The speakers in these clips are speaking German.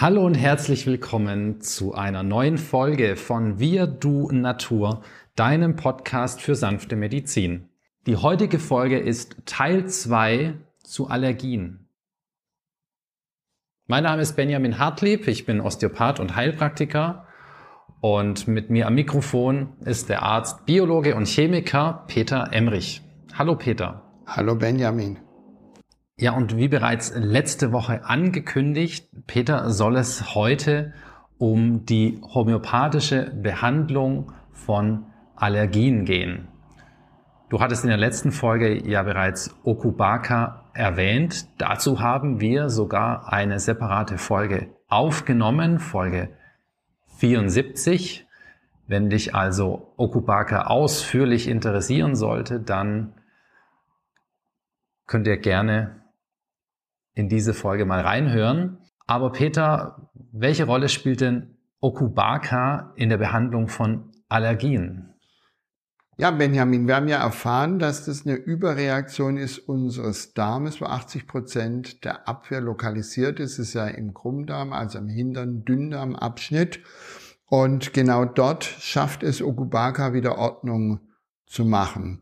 Hallo und herzlich willkommen zu einer neuen Folge von Wir, Du, Natur, deinem Podcast für sanfte Medizin. Die heutige Folge ist Teil 2 zu Allergien. Mein Name ist Benjamin Hartlieb, ich bin Osteopath und Heilpraktiker und mit mir am Mikrofon ist der Arzt, Biologe und Chemiker Peter Emrich. Hallo Peter. Hallo Benjamin. Ja, und wie bereits letzte Woche angekündigt, Peter, soll es heute um die homöopathische Behandlung von Allergien gehen. Du hattest in der letzten Folge ja bereits Okubaka erwähnt. Dazu haben wir sogar eine separate Folge aufgenommen, Folge 74. Wenn dich also Okubaka ausführlich interessieren sollte, dann könnt ihr gerne in diese Folge mal reinhören. Aber Peter, welche Rolle spielt denn Okubaka in der Behandlung von Allergien? Ja, Benjamin, wir haben ja erfahren, dass das eine Überreaktion ist unseres Darmes, wo 80 Prozent der Abwehr lokalisiert ist. Es ist ja im Krummdarm, also im hinteren Dünndarmabschnitt. Und genau dort schafft es Okubaka wieder Ordnung zu machen.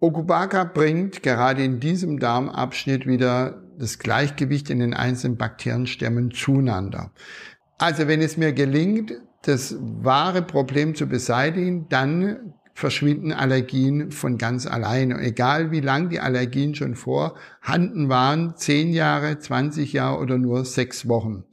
Okubaka bringt gerade in diesem Darmabschnitt wieder das Gleichgewicht in den einzelnen Bakterienstämmen zueinander. Also wenn es mir gelingt, das wahre Problem zu beseitigen, dann verschwinden Allergien von ganz alleine. Egal wie lang die Allergien schon vorhanden waren, zehn Jahre, 20 Jahre oder nur sechs Wochen.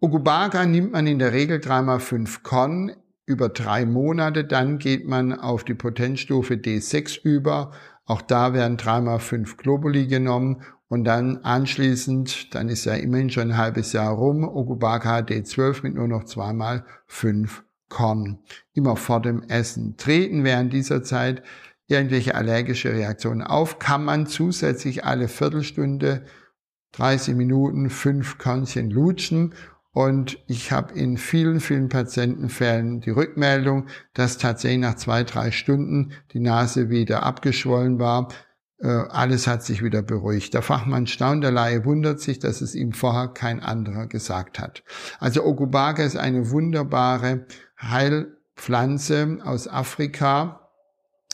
Okubaka nimmt man in der Regel dreimal fünf Korn über drei Monate. Dann geht man auf die Potenzstufe D6 über. Auch da werden dreimal fünf Globuli genommen und dann anschließend, dann ist ja immerhin schon ein halbes Jahr rum, Okubaka D12 mit nur noch zweimal fünf Korn. Immer vor dem Essen. Treten während dieser Zeit irgendwelche allergische Reaktionen auf, kann man zusätzlich alle Viertelstunde 30 Minuten fünf Körnchen lutschen und ich habe in vielen, vielen Patientenfällen die Rückmeldung, dass tatsächlich nach zwei, drei Stunden die Nase wieder abgeschwollen war. Äh, alles hat sich wieder beruhigt. Der Fachmann staunt, der Laie wundert sich, dass es ihm vorher kein anderer gesagt hat. Also Okubaka ist eine wunderbare Heilpflanze aus Afrika.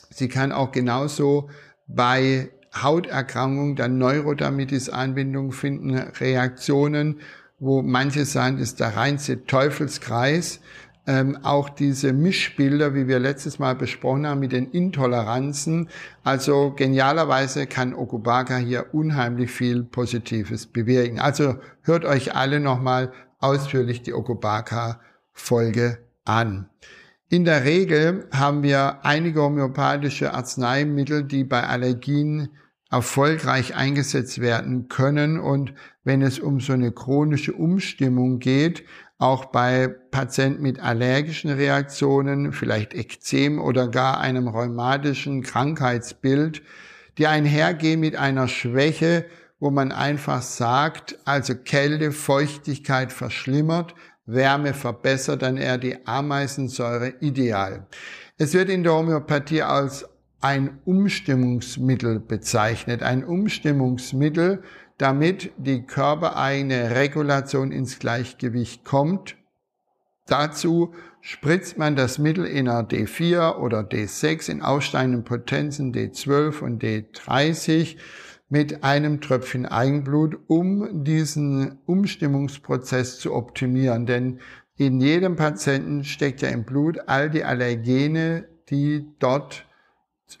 Sie kann auch genauso bei Hauterkrankungen dann Neurodermitis-Anbindung finden, Reaktionen wo manche sagen, das ist der reinste Teufelskreis. Ähm, auch diese Mischbilder, wie wir letztes Mal besprochen haben, mit den Intoleranzen. Also genialerweise kann Okubaka hier unheimlich viel Positives bewirken. Also hört euch alle nochmal ausführlich die Okubaka-Folge an. In der Regel haben wir einige homöopathische Arzneimittel, die bei Allergien erfolgreich eingesetzt werden können und wenn es um so eine chronische Umstimmung geht, auch bei Patienten mit allergischen Reaktionen, vielleicht Ekzem oder gar einem rheumatischen Krankheitsbild, die einhergehen mit einer Schwäche, wo man einfach sagt, also Kälte, Feuchtigkeit verschlimmert, Wärme verbessert, dann eher die Ameisensäure ideal. Es wird in der Homöopathie als ein Umstimmungsmittel bezeichnet. Ein Umstimmungsmittel, damit die körpereigene Regulation ins Gleichgewicht kommt. Dazu spritzt man das Mittel in einer D4 oder D6 in aufsteigenden Potenzen D12 und D30 mit einem Tröpfchen Eigenblut, um diesen Umstimmungsprozess zu optimieren. Denn in jedem Patienten steckt ja im Blut all die Allergene, die dort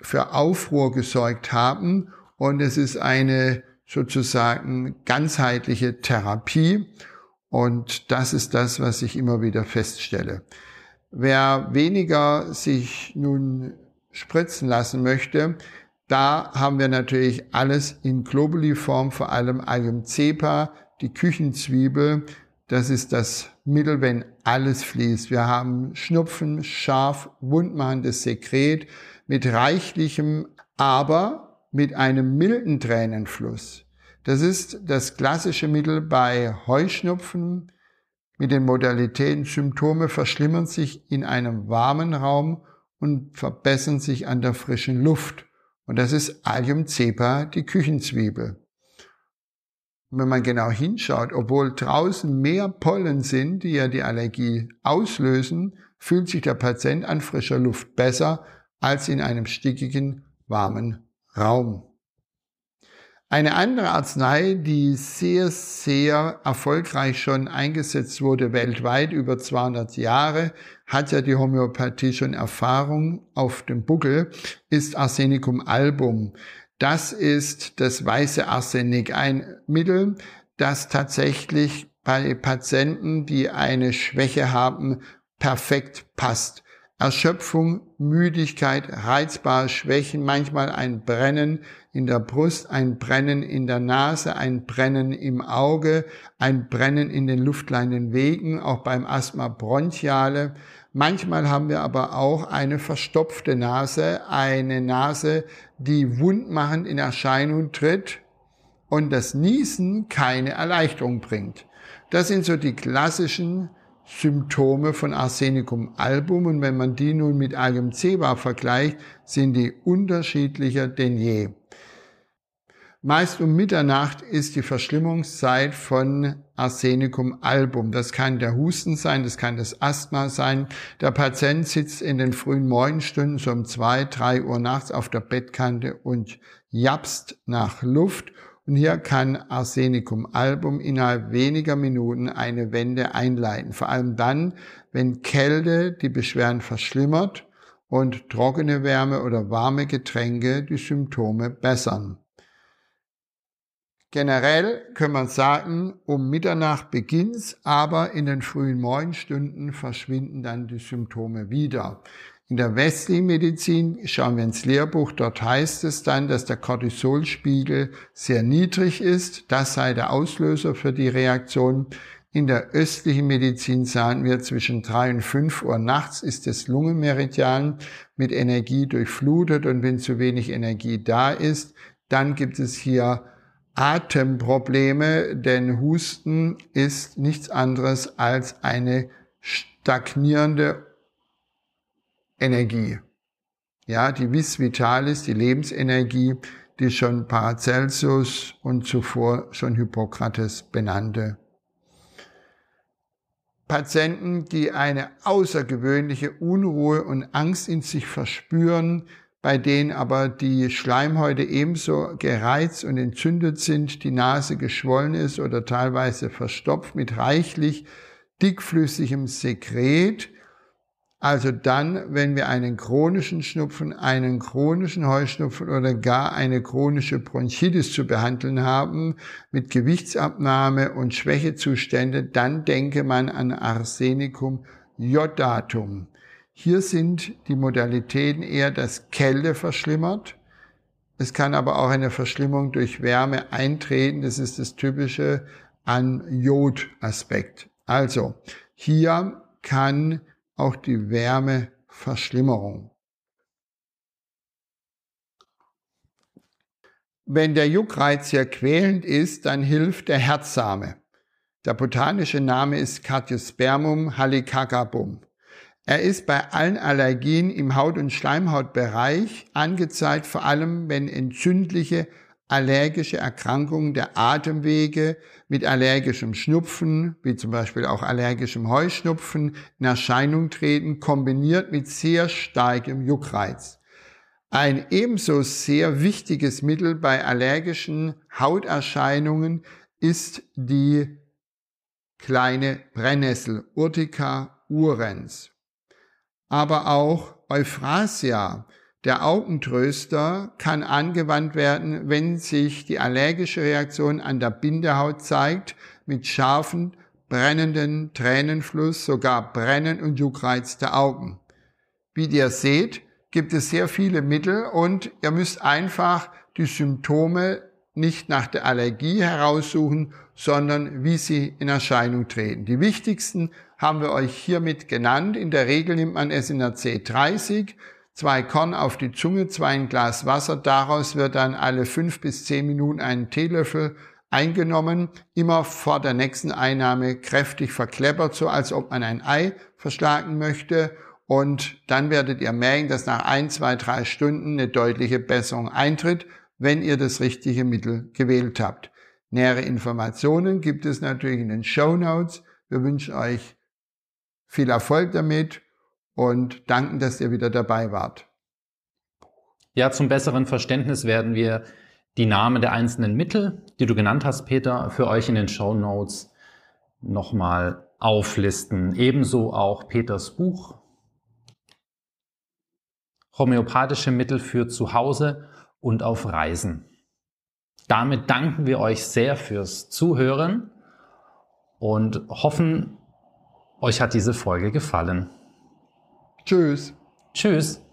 für Aufruhr gesorgt haben. Und es ist eine sozusagen ganzheitliche Therapie. Und das ist das, was ich immer wieder feststelle. Wer weniger sich nun spritzen lassen möchte, da haben wir natürlich alles in Globuli-Form, vor allem Allium cepa, die Küchenzwiebel. Das ist das Mittel, wenn alles fließt. Wir haben Schnupfen, scharf, wundmachendes Sekret mit reichlichem, aber mit einem milden Tränenfluss. Das ist das klassische Mittel bei Heuschnupfen mit den Modalitäten Symptome verschlimmern sich in einem warmen Raum und verbessern sich an der frischen Luft. Und das ist Allium cepa, die Küchenzwiebel. wenn man genau hinschaut, obwohl draußen mehr Pollen sind, die ja die Allergie auslösen, fühlt sich der Patient an frischer Luft besser als in einem stickigen, warmen Raum. Eine andere Arznei, die sehr, sehr erfolgreich schon eingesetzt wurde weltweit über 200 Jahre, hat ja die Homöopathie schon Erfahrung auf dem Buckel, ist Arsenicum album. Das ist das weiße Arsenik, ein Mittel, das tatsächlich bei Patienten, die eine Schwäche haben, perfekt passt. Erschöpfung, Müdigkeit, reizbare Schwächen, manchmal ein Brennen in der Brust, ein Brennen in der Nase, ein Brennen im Auge, ein Brennen in den luftleinen Wegen, auch beim Asthma bronchiale. Manchmal haben wir aber auch eine verstopfte Nase, eine Nase, die wundmachend in Erscheinung tritt und das Niesen keine Erleichterung bringt. Das sind so die klassischen Symptome von Arsenicum album und wenn man die nun mit Allium ceva vergleicht, sind die unterschiedlicher denn je. Meist um Mitternacht ist die Verschlimmungszeit von Arsenicum album. Das kann der Husten sein, das kann das Asthma sein. Der Patient sitzt in den frühen Morgenstunden so um zwei, drei Uhr nachts auf der Bettkante und japst nach Luft und hier kann Arsenicum album innerhalb weniger Minuten eine Wende einleiten. Vor allem dann, wenn Kälte die Beschwerden verschlimmert und trockene Wärme oder warme Getränke die Symptome bessern. Generell kann man sagen, um Mitternacht beginnt's, aber in den frühen Morgenstunden verschwinden dann die Symptome wieder. In der westlichen Medizin schauen wir ins Lehrbuch, dort heißt es dann, dass der Cortisolspiegel sehr niedrig ist. Das sei der Auslöser für die Reaktion. In der östlichen Medizin sagen wir, zwischen drei und fünf Uhr nachts ist das Lungenmeridian mit Energie durchflutet und wenn zu wenig Energie da ist, dann gibt es hier Atemprobleme, denn Husten ist nichts anderes als eine stagnierende Energie. Ja, die Vis Vitalis, die Lebensenergie, die schon Paracelsus und zuvor schon Hippokrates benannte. Patienten, die eine außergewöhnliche Unruhe und Angst in sich verspüren, bei denen aber die Schleimhäute ebenso gereizt und entzündet sind, die Nase geschwollen ist oder teilweise verstopft mit reichlich dickflüssigem Sekret, also dann, wenn wir einen chronischen Schnupfen, einen chronischen Heuschnupfen oder gar eine chronische Bronchitis zu behandeln haben mit Gewichtsabnahme und Schwächezustände, dann denke man an Arsenicum jodatum. Hier sind die Modalitäten eher, dass Kälte verschlimmert. Es kann aber auch eine Verschlimmung durch Wärme eintreten. Das ist das typische an Jod-Aspekt. Also hier kann auch die Wärmeverschlimmerung. Wenn der Juckreiz sehr quälend ist, dann hilft der Herzsame. Der botanische Name ist Cardiospermum hallicagabum. Er ist bei allen Allergien im Haut- und Schleimhautbereich angezeigt, vor allem wenn entzündliche allergische Erkrankungen der Atemwege mit allergischem Schnupfen, wie zum Beispiel auch allergischem Heuschnupfen, in Erscheinung treten, kombiniert mit sehr starkem Juckreiz. Ein ebenso sehr wichtiges Mittel bei allergischen Hauterscheinungen ist die kleine Brennnessel Urtica urens. Aber auch Euphrasia, der Augentröster kann angewandt werden, wenn sich die allergische Reaktion an der Bindehaut zeigt, mit scharfen, brennenden Tränenfluss, sogar Brennen und Juckreiz der Augen. Wie ihr seht, gibt es sehr viele Mittel und ihr müsst einfach die Symptome nicht nach der Allergie heraussuchen, sondern wie sie in Erscheinung treten. Die wichtigsten haben wir euch hiermit genannt. In der Regel nimmt man es in der C30 zwei Korn auf die Zunge, zwei ein Glas Wasser. Daraus wird dann alle fünf bis zehn Minuten ein Teelöffel eingenommen, immer vor der nächsten Einnahme kräftig verkleppert, so als ob man ein Ei verschlagen möchte. Und dann werdet ihr merken, dass nach ein, zwei, drei Stunden eine deutliche Besserung eintritt, wenn ihr das richtige Mittel gewählt habt. Nähere Informationen gibt es natürlich in den Show Notes. Wir wünschen euch viel Erfolg damit und danken, dass ihr wieder dabei wart. Ja, zum besseren Verständnis werden wir die Namen der einzelnen Mittel, die du genannt hast, Peter, für euch in den Show Notes nochmal auflisten. Ebenso auch Peters Buch Homöopathische Mittel für zu Hause und auf Reisen. Damit danken wir euch sehr fürs Zuhören und hoffen, euch hat diese Folge gefallen. Tschüss. Tschüss.